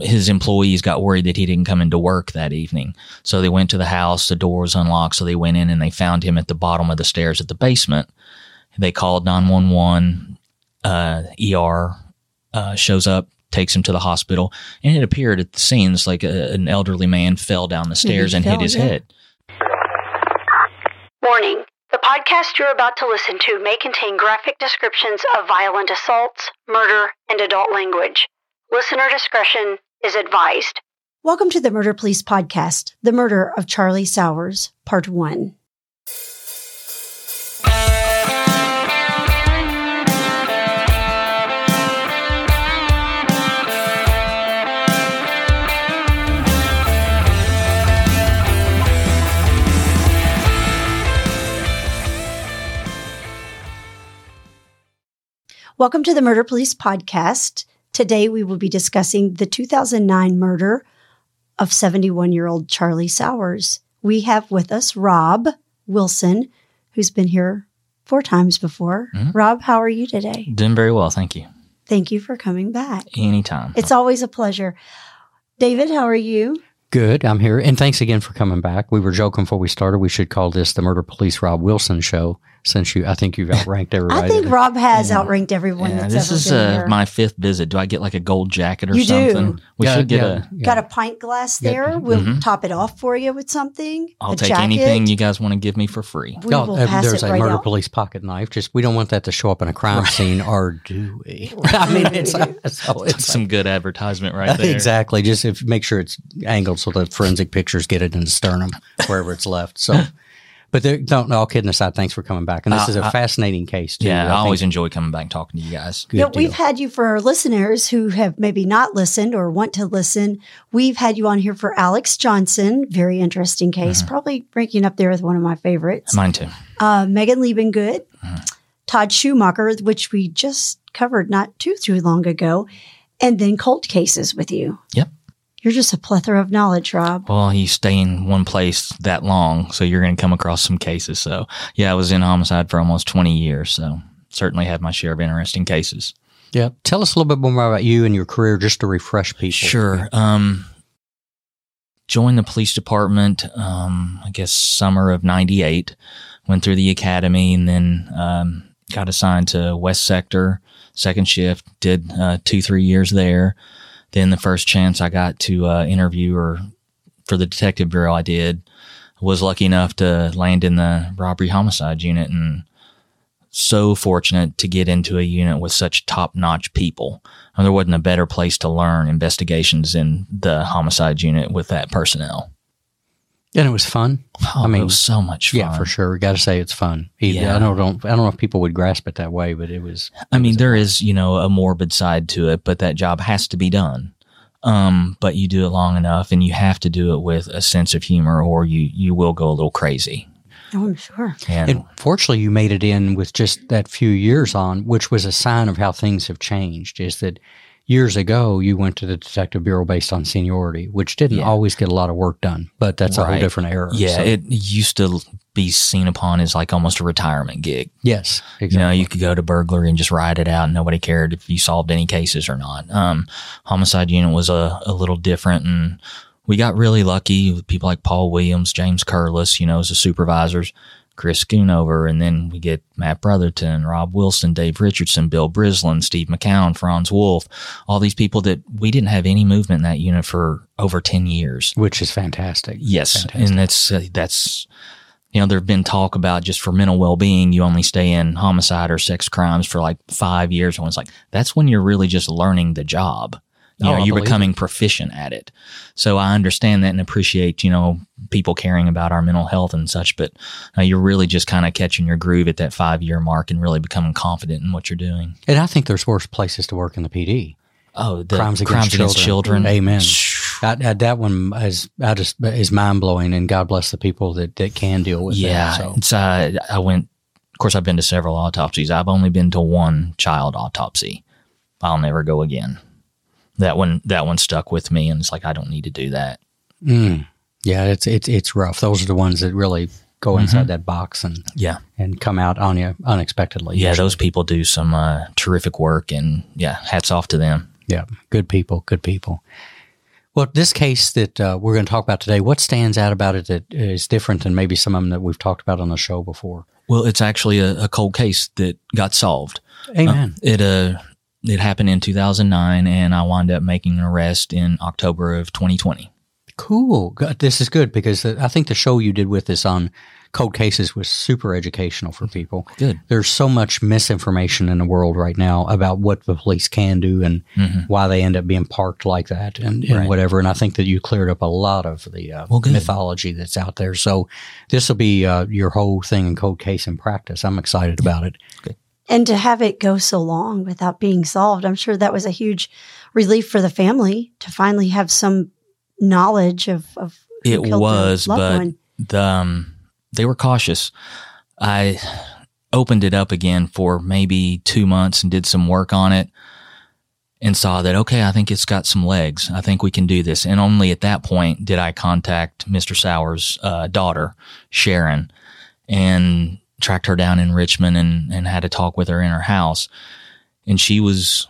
his employees got worried that he didn't come into work that evening. So they went to the house, the door was unlocked. So they went in and they found him at the bottom of the stairs at the basement. They called 911. Uh, ER uh, shows up, takes him to the hospital, and it appeared at the scenes like a, an elderly man fell down the stairs and hit his yeah. head. Warning The podcast you're about to listen to may contain graphic descriptions of violent assaults, murder, and adult language. Listener discretion is advised. Welcome to the Murder Police Podcast, The Murder of Charlie Sowers, Part 1. Welcome to the Murder Police Podcast. Today we will be discussing the 2009 murder of 71 year old Charlie Sowers. We have with us Rob Wilson, who's been here four times before. Mhm. Rob, how are you today? Doing very well, thank you. Thank you for coming back. Anytime. It's always a pleasure. David, how are you? Good. I'm here. And thanks again for coming back. We were joking before we started. We should call this the Murder Police Rob Wilson Show since you, I think you've outranked everybody. I think that- Rob has Yeah. outranked everyone yeah, that's this ever is been uh, here. my fifth visit. Do I get like a gold jacket or You do. something? We Yeah, should get yeah, a. yeah. Got a pint glass Yeah. there. We'll Mhm. top it off for you with something. I'll a take jacket. anything you guys want to give me for free. We No, will uh, pass there's it a right murder out. police pocket knife. Just we don't want that to show up in a crime scene, or do we? I mean, it's, so it's Some good advertisement right there. exactly. Just if make sure it's angled so the forensic pictures get it in the sternum wherever it's left. So, but there, no, no, all kidding aside, thanks for coming back. And this Uh, is a I- fascinating case too. Yeah, I, think always enjoy coming back and talking to you guys. good Yeah, deal. we've had you for our listeners who have maybe not listened or want to listen. We've had you on here for Alex Johnson, very interesting case, Mm-hmm. probably ranking up there with one of my favorites. Mine too. Uh, Megan Liebengood, Mm-hmm. Todd Schumacher, which we just covered not too too long ago, and then cold cases with you. Yep. You're just a plethora of knowledge, Rob. Well, you stay in one place that long, so you're going to come across some cases. So, yeah, I was in homicide for almost 20 years. So, certainly had my share of interesting cases. yeah. Tell us a little bit more about you and your career, just to refresh people. Sure. Um, joined the police department, um, I guess, summer of 98. Went through the academy and then um, got assigned to West Sector, second shift. Did uh, two, three years there. Then the first chance I got to uh, interview or for the detective bureau, I did. Was lucky enough to land in the robbery homicide unit and so fortunate to get into a unit with such top notch people. There wasn't a better place to learn investigations in the homicide unit with that personnel. And it was fun. Oh, I mean, it was so much fun. Yeah, for sure. Got to say it's fun. Either- Yeah. I don't, don't I don't know if people would grasp it that way, but it was. I mean, there is, you know, a morbid side to it, but that job has to be done. Um, but you do it long enough and you have to do it with a sense of humor or you, you will go a little crazy. Oh, I'm sure. And, And fortunately, you made it in with just that few years on, which was a sign of how things have changed. Is that years ago you went to the detective bureau based on seniority, which didn't Yeah. always get a lot of work done. But that's a whole different era. yeah, So- it used to be seen upon as like almost a retirement gig. yes, exactly. You know, you could go to burglary and just ride it out, and nobody cared if you solved any cases or not. Um, homicide unit was a, a little different, and we got really lucky with people like Paul Williams, James Curlis, you know, as the supervisors, Chris Schoonover, and then we get Matt Brotherton, Rob Wilson, Dave Richardson, Bill Brislin, Steve McCown, Franz Wolf, all these people that we didn't have any movement in that unit for over 10 years. which is fantastic. Yes, Fantastic. and that's uh, that's you know there have been talk about just for mental well being, you only stay in homicide or sex crimes for like five years. And it's like that's when you're really just learning the job. You Oh, know, I you're becoming proficient at it. So I understand that and appreciate you know people caring about our mental health and such. But uh, you're really just kind of catching your groove at that five year mark and really becoming confident in what you're doing. And I think there's worse places to work in the PD. Oh, the crimes against, children. Amen. That, that, that one is I just is mind blowing, and God bless the people that, that can deal with Yeah, that. So. uh, I went. Of course, I've been to several autopsies. I've only been to one child autopsy. I'll never go again. That one, that one stuck with me, and it's like I don't need to do that. Mm. Yeah, it's it's it's rough. Those are the ones that really go Mm-hmm. inside that box and Yeah, and come out on you unexpectedly. yeah. usually. Those people do some uh, terrific work, and yeah, hats off to them. Yeah, good people, good people. Well, this case that uh, we're going to talk about today, what stands out about it that is different than maybe some of them that we've talked about on the show before? Well, it's actually a, a cold case that got solved. Amen. Uh, it uh it happened in 2009, and I wound up making an arrest in October of 2020. Cool. Good. This is good because I think the show you did with this on cold cases was super educational for people. Good. There's so much misinformation in the world right now about what the police can do and Mhm. why they end up being parked like that and, and Right. whatever. And I think that you cleared up a lot of the uh, Well, mythology that's out there. So this will be uh, your whole thing in cold case in practice. I'm excited about it. And to have it go so long without being solved, I'm sure that was a huge relief for the family to finally have some knowledge of, of It was, but the um, they were cautious. I opened it up again for maybe two months and did some work on it and saw that okay, I think it's got some legs. I think we can do this. And only at that point did I contact Mr. Sowers' uh, daughter, Sharon, and tracked her down in Richmond and and had a talk with her in her house. And she was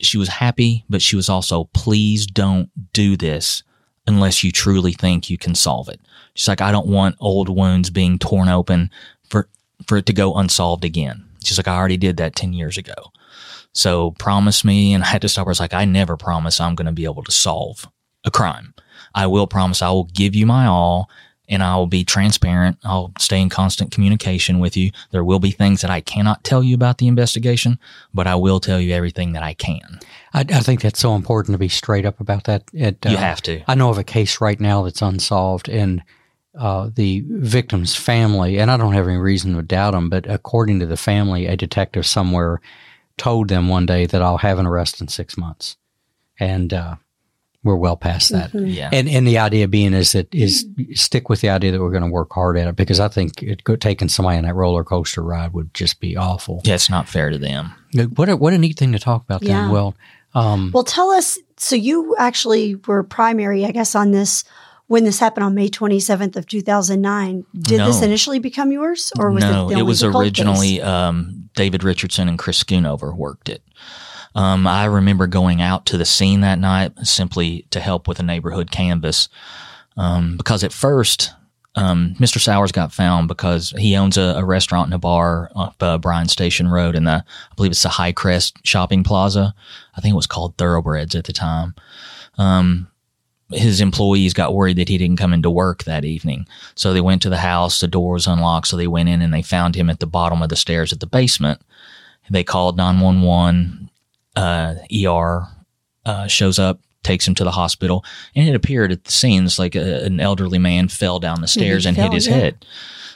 she was happy, but she was also please don't do this unless you truly think you can solve it. She's like, I don't want old wounds being torn open for for it to go unsolved again. She's like, I already did that ten years ago. So promise me, and I had to stop her. I was like, I never promise I'm going to be able to solve a crime. I will promise I will give you my all, and I will be transparent. I'll stay in constant communication with you. There will be things that I cannot tell you about the investigation, but I will tell you everything that I can. I, I think that's so important to be straight up about that. It, You uh, have to. I know of a case right now that's unsolved, and uh, the victim's family, and I don't have any reason to doubt them, but according to the family, a detective somewhere told them one day that I'll have an arrest in six months, and uh, we're well past that. Mhm. Yeah. And and the idea being is that is stick with the idea that we're going to work hard at it because I think it, taking somebody on that roller coaster ride would just be awful. yeah, it's not fair to them. What a, what a neat thing to talk about. Yeah. Then, well, um, Well, tell us. So you actually were primary, I guess, on this when this happened on May 27th of 2009. Did this initially become yours, or was no, it? The it was originally um, David Richardson and Chris Schoonover worked it. Um, I remember going out to the scene that night simply to help with a neighborhood canvas um, because at first um, Mr. Sowers got found because he owns a, a restaurant and a bar off uh, Bryan Station Road in the I believe it's the High Crest Shopping Plaza. I think it was called Thoroughbreds at the time. Um, his employees got worried that he didn't come into work that evening. So they went to the house, the door was unlocked, so they went in and they found him at the bottom of the stairs at the basement. They called 911. Uh, ER uh, shows up, takes him to the hospital, and it appeared at the scenes like a, an elderly man fell down the stairs and fell, hit his yeah. head.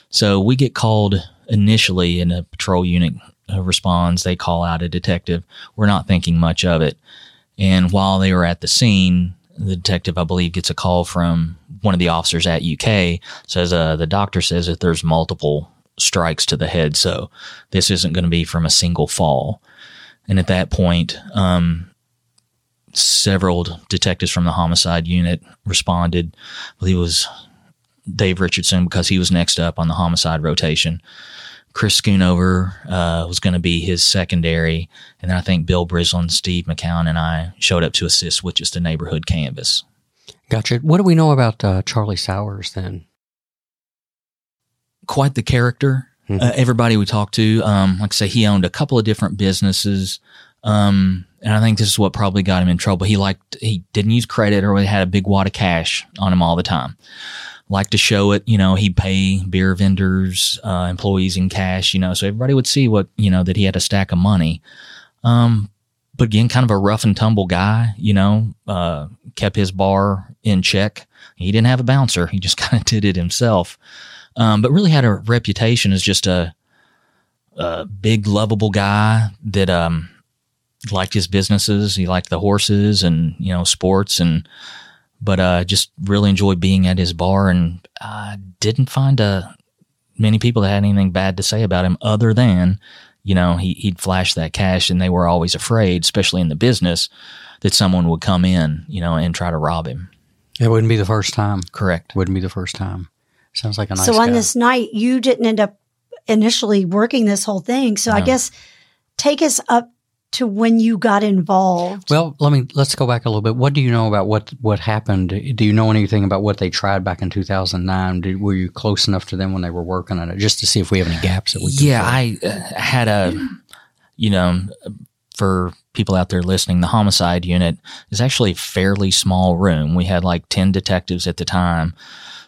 So we get called initially, and a patrol unit uh, responds. They call out a detective. We're not thinking much of it. And while they were at the scene, the detective, I believe, gets a call from one of the officers at UK. Says uh, the doctor says that there's multiple strikes to the head, so this isn't going to be from a single fall. And at that point, um, several detectives from the homicide unit responded. I believe it was Dave Richardson because he was next up on the homicide rotation. Chris Schoonover uh, was going to be his secondary, and then I think Bill Brislin, Steve McCown, and I showed up to assist with just a neighborhood canvas. gotcha. What do we know about uh, Charlie Sowers then? Quite the character. Mhm. Uh, everybody we talked to, um, like I say, he owned a couple of different businesses, um, and I think this is what probably got him in trouble. He liked he didn't use credit, or he had a big wad of cash on him all the time. Liked to show it, you know. He'd pay beer vendors, uh, employees in cash, you know, so everybody would see what you know that he had a stack of money. Um, but again, kind of a rough and tumble guy, you know, uh, kept his bar in check. He didn't have a bouncer. He just kind of did it himself. Um, but really had a reputation as just a, a big, lovable guy that, um, liked his businesses. He liked the horses and, you know, sports and, but, uh, just really enjoyed being at his bar and I didn't find, uh, many people that had anything bad to say about him other than, you know, he, he'd flash that cash and they were always afraid, especially in the business, that someone would come in, you know, and try to rob him. It wouldn't be the first time. Correct. Wouldn't be the first time. Sounds like a nice so on guy. this night, you didn't end up initially working this whole thing. So I guess take us up to when you got involved. Well, let me let's go back a little bit. What do you know about what what happened? Do you know anything about what they tried back in 2009? Did, were you close enough to them when they were working on it, just to see if we have any gaps that we? Can Yeah, fill? I uh, had a, you know, for people out there listening, the homicide unit is actually a fairly small room. We had like 10 detectives at the time.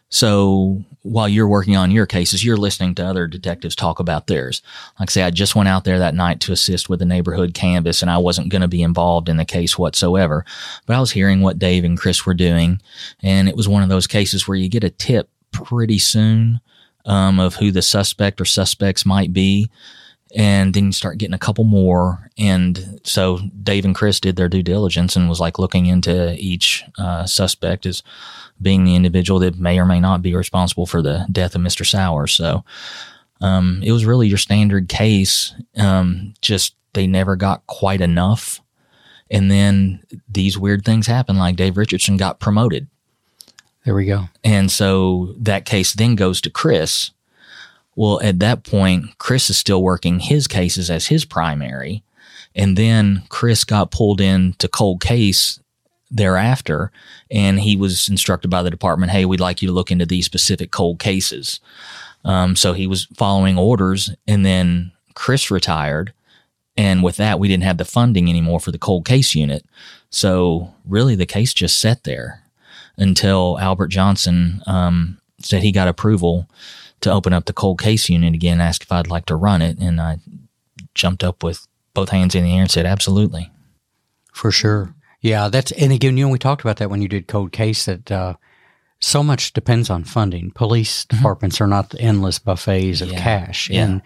So while you're working on your cases, you're listening to other detectives talk about theirs. Like I say, I just went out there that night to assist with the neighborhood canvas and I wasn't going to be involved in the case whatsoever. But I was hearing what Dave and Chris were doing. And it was one of those cases where you get a tip pretty soon um, of who the suspect or suspects might be and then you start getting a couple more. And so dave and chris did their due diligence and was like looking into each uh, suspect as being the individual that may or may not be responsible for the death of mr sauer. So um, it was really your standard case. Um, just they never got quite enough. And then these weird things happen like dave richardson got promoted. There we go. and so that case then goes to Chris. Well, at that point, Chris is still working his cases as his primary. And then Chris got pulled into cold case thereafter. And he was instructed by the department, hey, we'd like you to look into these specific cold cases. Um, so he was following orders. And then Chris retired. And with that, we didn't have the funding anymore for the cold case unit. So really, the case just sat there until Albert Johnson um, said he got approval to open up the cold case unit again, asked if I'd like to run it. And I jumped up with both hands in the air and said, absolutely. For sure. Yeah, that's and again, you know, we talked about that when you did Cold Case that uh, so much depends on funding. Police departments are not the endless buffets of Mm-hmm. Yeah. cash, Yeah. and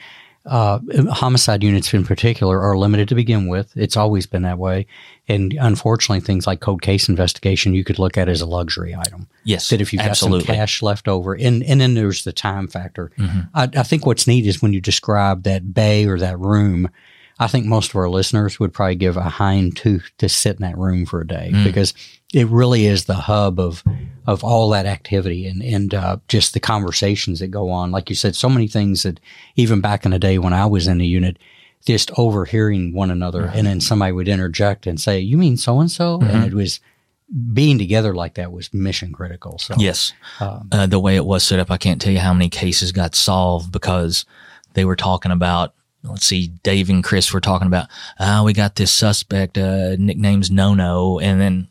uh, homicide units in particular are limited to begin with. It's always been that way, and unfortunately, things like Cold Case investigation you could look at as a luxury item. Yes. that if you've got some cash left over, and and then there's the time factor. Mhm. I, I think what's neat is when you describe that bay or that room. I think most of our listeners would probably give a hind tooth to sit in that room for a day Mm. because it really is the hub of of all that activity and and uh, just the conversations that go on. Like you said, so many things that even back in the day when I was in the unit, just overhearing one another, and then somebody would interject and say, "You mean so and so?" Mm-hmm. And it was being together like that was mission critical. So Yes. um, Uh, the way it was set up, I can't tell you how many cases got solved because they were talking about. Let's see, Dave and Chris were talking about. Ah, we got this suspect. Uh, nickname's No No, and then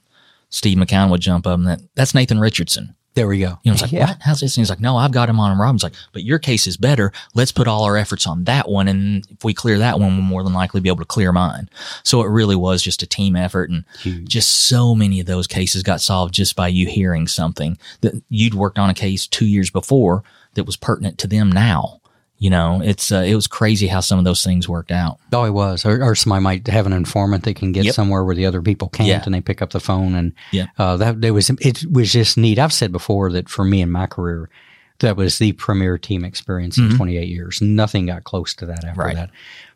Steve McCown would jump up and that that's Nathan Richardson. there we go. You know, it's like, what? How's this? And he's like, no, I've got him on. And Robin's like, but your case is better. Let's put all our efforts on that one. And if we clear that one, we'll more than likely be able to clear mine. So it really was just a team effort. And Huge. just so many of those cases got solved just by you hearing something that you'd worked on a case two years before that was pertinent to them now. You know, it's, uh, it was crazy how some of those things worked out. Oh, it was. Or, or somebody might have an informant that can get Yep. somewhere where the other people can't, Yeah. and they pick up the phone. And Yeah. uh, that there was it was just neat. I've said before that for me in my career, that was the premier team experience in Mhm. 28 years. Nothing got close to that after Right. that.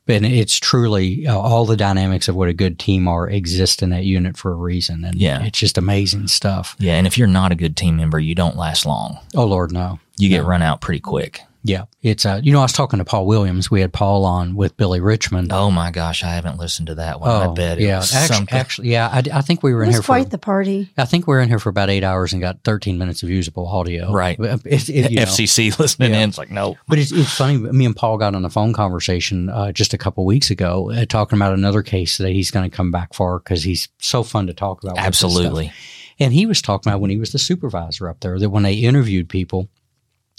But it's truly uh, all the dynamics of what a good team are exist in that unit for a reason, and Yeah. it's just amazing stuff. Yeah. And if you're not a good team member, you don't last long. Oh Lord, no. You get No. run out pretty quick. Yeah, it's uh, you know, I was talking to Paul Williams. We had Paul on with Billy Richmond. Oh my gosh, I haven't listened to that one. I bet it Oh, yeah, was actually, actually, yeah. I, I think we were It in was here for quite the party. I think we were in here for about eight hours and got 13 minutes of usable audio. Right. It, it, you know. FCC listening Yeah. in. It's like, no. But it's, it's funny. Me and Paul got on a phone conversation uh, just a couple weeks ago uh, talking about another case that he's going to come back for because he's so fun to talk about. with this stuff. Absolutely. And he was talking about when he was the supervisor up there that when they interviewed people,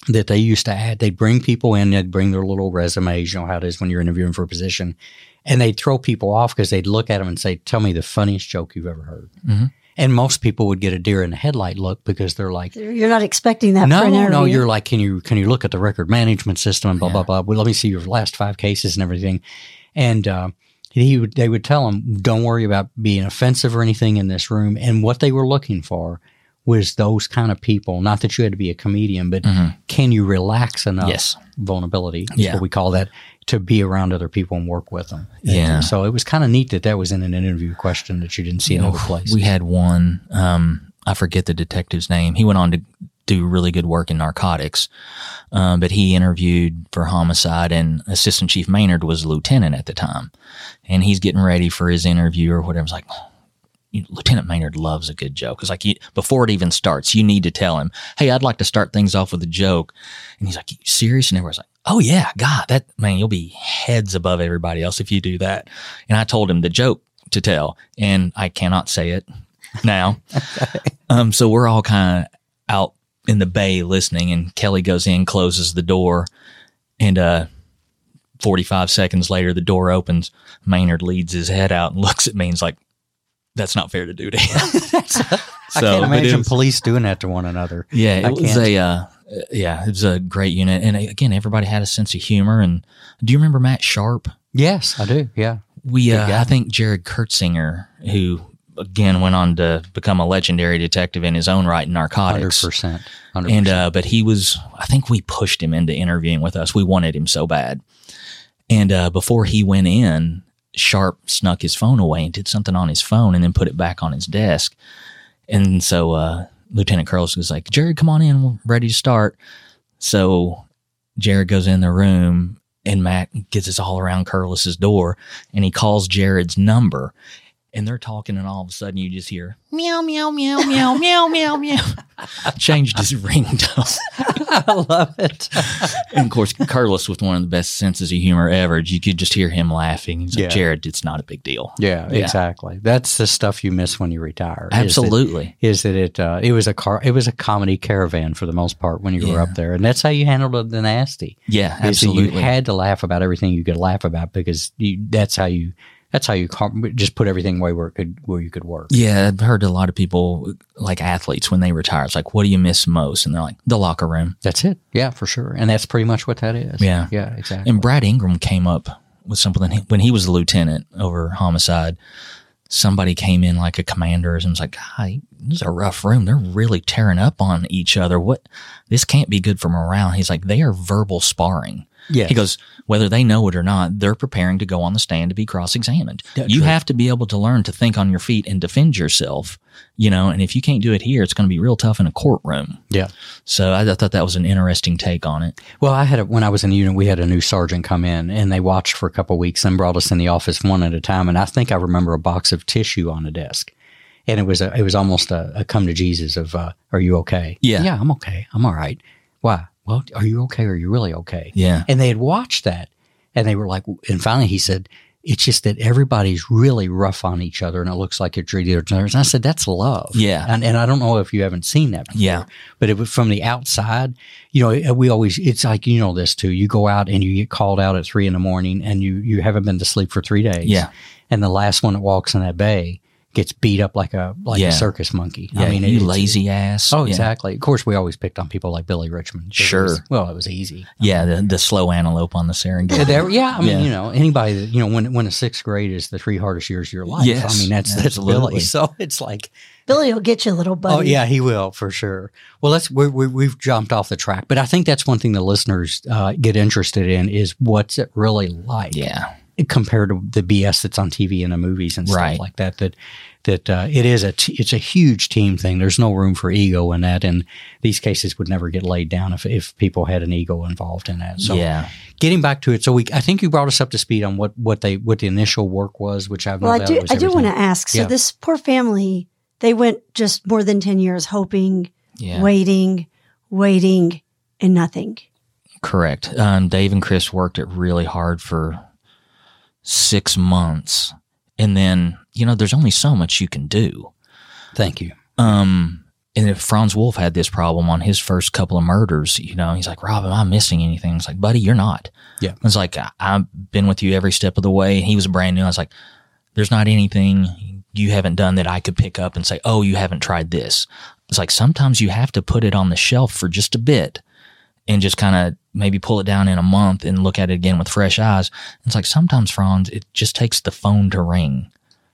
that they used to add, they'd bring people in, they'd bring their little resumes, you know how it is when you're interviewing for a position, and they'd throw people off because they'd look at them and say, Tell me the funniest joke you've ever heard. Mhm. And most people would get a deer in the headlight look because they're like, You're not expecting that no, for an interview. no, you're like, can you can you look at the record management system and blah blah Yeah. blah. Well, let me see your last five cases and everything. And uh, he would they would tell him, don't worry about being offensive or anything in this room. And what they were looking for was those kind of people. Not that you had to be a comedian, but Mhm. can you relax enough? Yes. vulnerability. That's Yeah. what we call that to be around other people and work with them. And Yeah. so it was kind of neat that that was in an interview question that you didn't see in other places. We had one, um, I forget the detective's name. He went on to do really good work in narcotics. Um, but he interviewed for homicide, and Assistant Chief Maynard was lieutenant at the time, and he's getting ready for his interview or whatever. It's like. Lieutenant Maynard loves a good joke. It's like you, before it even starts, you need to tell him, "Hey, I'd like to start things off with a joke," and he's like, "You serious?" And everyone's like, "Oh yeah, God, that man, you'll be heads above everybody else if you do that." And I told him the joke to tell, and I cannot say it now. um, so we're all kind of out in the bay listening, and Kelly goes in, closes the door, and uh, 45 seconds later, the door opens. Maynard leads his head out and looks at me and's like, that's not fair to do to him. I can't imagine was, police doing that to one another. Yeah, it I was can't. a uh, yeah, it was a great unit, and again, everybody had a sense of humor. And do you remember Matt Sharp? Yes, I do. Yeah, we uh, I think Jared Kurtzinger, who again went on to become a legendary detective in his own right in narcotics. 100%. 100%. And uh, but he was I think we pushed him into interviewing with us. We wanted him so bad. And uh, before he went in, Sharp snuck his phone away and did something on his phone and then put it back on his desk. And so uh, Lieutenant Curlis was like, Jared, come on in. We're ready to start. So Jared goes in the room and Matt gets us all around Curlis's door and he calls Jared's number and they're talking, and all of a sudden you just hear meow, meow, meow, meow, meow, meow, meow. Changed his ringtone. I love it. and of course, Curlis, with one of the best senses of humor ever, you could just hear him laughing. He's like, Jared, it's not a big deal. Yeah, yeah, exactly. That's the stuff you miss when you retire. Absolutely. Is that, is that it? Uh, it was a car. It was a comedy caravan for the most part when you yeah. were up there, and that's how you handled the nasty. Yeah, absolutely. You had to laugh about everything you could laugh about because you, that's how you that's how you just put everything away where it could where you could work. Yeah, I've heard a lot of people like athletes when they retire. It's like, what do you miss most? And they're like, the locker room. That's it. Yeah, for sure. And that's pretty much what that is. Yeah, yeah, exactly. And Brad Ingram came up with something when he was a lieutenant over homicide. Somebody came in like a commander and was like, "Hi, this is a rough room. They're really tearing up on each other. What? This can't be good for morale." He's like, "They are verbal sparring." Yeah. He goes, whether they know it or not, they're preparing to go on the stand to be cross examined. You right. have to be able to learn to think on your feet and defend yourself, you know, and if you can't do it here, it's going to be real tough in a courtroom. Yeah. So I, I thought that was an interesting take on it. Well, I had, a, when I was in the unit, we had a new sergeant come in and they watched for a couple weeks and brought us in the office one at a time. And I think I remember a box of tissue on a desk and it was a, it was almost a, a come to Jesus of, uh, are you okay? Yeah. Yeah, I'm okay. I'm all right. Why? well, are you okay? Are you really okay? Yeah. And they had watched that and they were like, and finally he said, it's just that everybody's really rough on each other and it looks like you're treating each other. And I said, that's love. Yeah. And, and I don't know if you haven't seen that before, Yeah. But it was from the outside, you know, we always, it's like, you know, this too. You go out and you get called out at three in the morning and you, you haven't been to sleep for three days. Yeah. And the last one that walks in that bay gets beat up like a like Yeah. a circus monkey. Yeah, I mean, you it's- lazy ass. Oh, Yeah. exactly. Of course, we always picked on people like Billy Richmond. It Sure. was- well, it was easy. Yeah, the, the slow antelope on the Serengeti. Yeah, there- yeah, I mean, Yeah. you know, anybody that you know, when when a sixth grade is the three hardest years of your life. Yes, I mean, that's that's absolutely. Billy. So it's like, Billy will get you, a little buddy. oh yeah, he will for sure. Well, let's we, we, we've jumped off the track, but I think that's one thing the listeners uh, get interested in is what's it really like. Yeah. Compared to the BS that's on TV and the movies and stuff Right. like that. That that uh, it is a t- it's a huge team thing. There's no room for ego in that, and these cases would never get laid down if if people had an ego involved in that. So yeah. getting back to it, so we I think you brought us up to speed on what what they what the initial work was, which I've Well, I do. was I do want to ask. So Yeah. this poor family, they went just more than ten years hoping, Yeah. waiting, waiting, and nothing. Correct. Um, Dave and Chris worked it really hard for six months. And then, you know, there's only so much you can do. Thank you. Um, and if Franz Wolf had this problem on his first couple of murders, you know, he's like, Rob, am I missing anything? It's like, buddy, you're not. Yeah. It's like, I- I've been with you every step of the way. He was brand new. I was like, there's not anything you haven't done that I could pick up and say, oh, you haven't tried this. It's like sometimes you have to put it on the shelf for just a bit and just kind of maybe pull it down in a month and look at it again with fresh eyes. It's like sometimes, Franz, it just takes the phone to ring.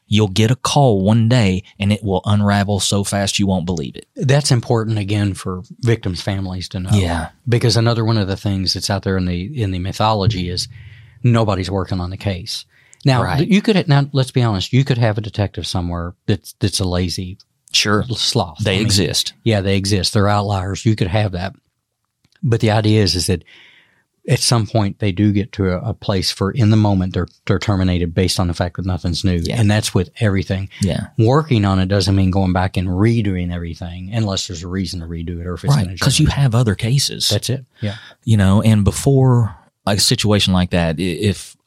You'll get a call one day and it will unravel so fast you won't believe it. That's important again for victims' families to know. Yeah. because another one of the things that's out there in the in the mythology is nobody's working on the case. Now Right. you could now let's be honest, you could have a detective somewhere that's that's a lazy Sure. sloth. They I mean, exist. Yeah, they exist. They're outliers. You could have that. But the idea is, is that at some point they do get to a, a place for in the moment they're they're terminated based on the fact that nothing's new, Yeah. and that's with everything. Yeah. Working on it doesn't mean going back and redoing everything unless there's a reason to redo it or if it's Right. Because you have other cases. That's it. Yeah. you know and before like a situation like that if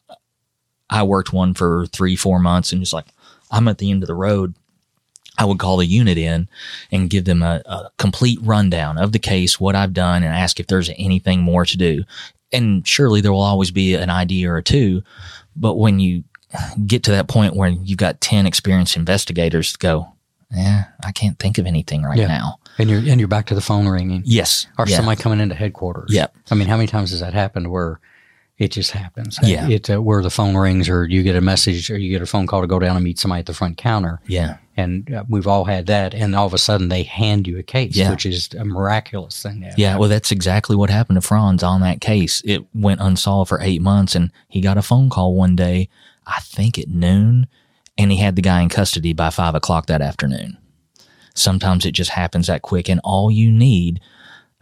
i worked one for three four months and just like i'm at the end of the road i would call the unit in and give them a, a complete rundown of the case what i've done and ask if there's anything more to do and surely there will always be an idea or two but when you get to that point where you've got 10 experienced investigators go yeah i can't think of anything right Yeah. now And you're and you're back to the phone ringing yes or yeah. somebody coming into headquarters. Yep. I mean, how many times has that happened where it just happens? Yeah. It uh, where the phone rings or you get a message or you get a phone call to go down and meet somebody at the front counter. yeah And uh, we've all had that. And all of a sudden they hand you a case, Yeah. which is a miraculous thing. Yeah, well, that's exactly what happened to Franz on that case. It went unsolved for eight months, and he got a phone call one day, I think at noon, and he had the guy in custody by five o'clock that afternoon. Sometimes it just happens that quick, and all you need,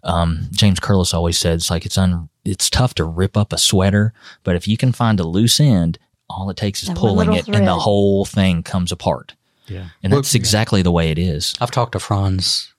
um, James Curlis always says, like it's un, it's tough to rip up a sweater, but if you can find a loose end, all it takes is That one pulling little it, and the whole thing comes apart. Yeah. And that's exactly the way it is. I've talked to Franz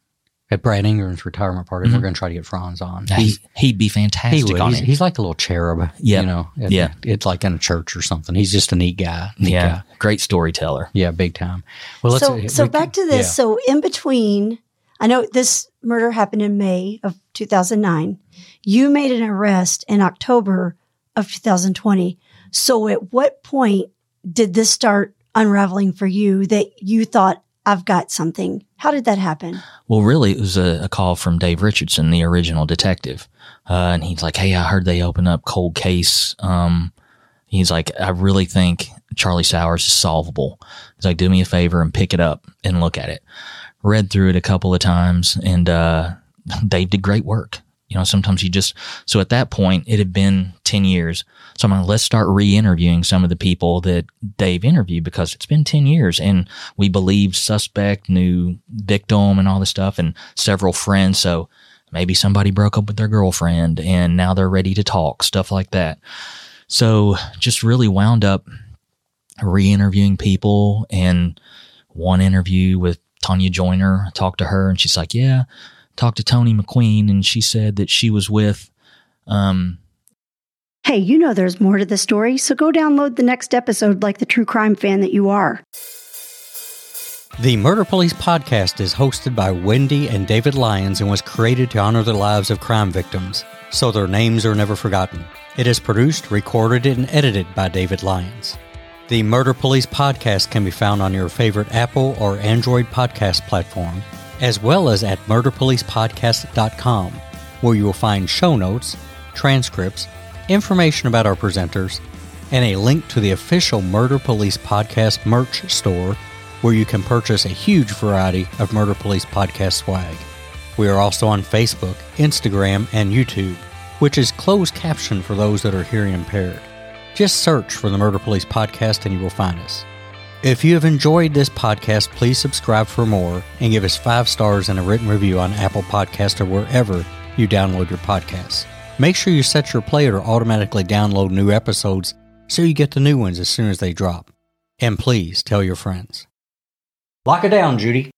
at Brad Ingram's retirement party. We're going to try to get Franz on. He, he'd be he fantastic would. on He's, it. he's like a little cherub. Yep. You know, It- Yeah. It's like in a church or something. He's just a neat guy. Neat yeah, Guy. great storyteller. Yeah. Big time. Well, let's, so so we- back to this. yeah. So in between, I know this murder happened in May of 2009. You made an arrest in October of 2020. So at what point did this start unraveling for you that you thought I've got something? How did that happen? Well, really, it was a, a call from Dave Richardson, the original detective. Uh, and he's like, Hey, I heard they open up cold case. Um, he's like, I really think Charlie Sowers is solvable. He's like, do me a favor and pick it up and look at it. Read through it a couple of times and, uh, Dave did great work. You know, sometimes you just, so at that point, it had been 10 years. So I'm like, let's start re interviewing some of the people that Dave interviewed because it's been 10 years and we believed suspect, knew victim and all this stuff and several friends. So maybe somebody broke up with their girlfriend and now they're ready to talk, stuff like that. So just really wound up re interviewing people and one interview with Tanya Joyner. I talked to her and she's like, Yeah, talked to Tony McQueen and she said that she was with um Hey, you know there's more to the story, so go download the next episode like the true crime fan that you are. The Murder Police podcast is hosted by Wendy and David Lyons and was created to honor the lives of crime victims, so their names are never forgotten. It is produced, recorded, and edited by David Lyons. The Murder Police podcast can be found on your favorite Apple or Android podcast platform, as well as at murderpolicepodcast.com, where you will find show notes, transcripts, information about our presenters, and a link to the official Murder Police Podcast merch store where you can purchase a huge variety of Murder Police Podcast swag. We are also on Facebook, Instagram, and YouTube, which is closed caption for those that are hearing impaired. Just search for the Murder Police Podcast and you will find us. If you have enjoyed this podcast, please subscribe for more and give us five stars and a written review on Apple Podcast or wherever you download your podcasts. Make sure you set your player to automatically download new episodes so you get the new ones as soon as they drop. And please tell your friends. Lock it down, Judy.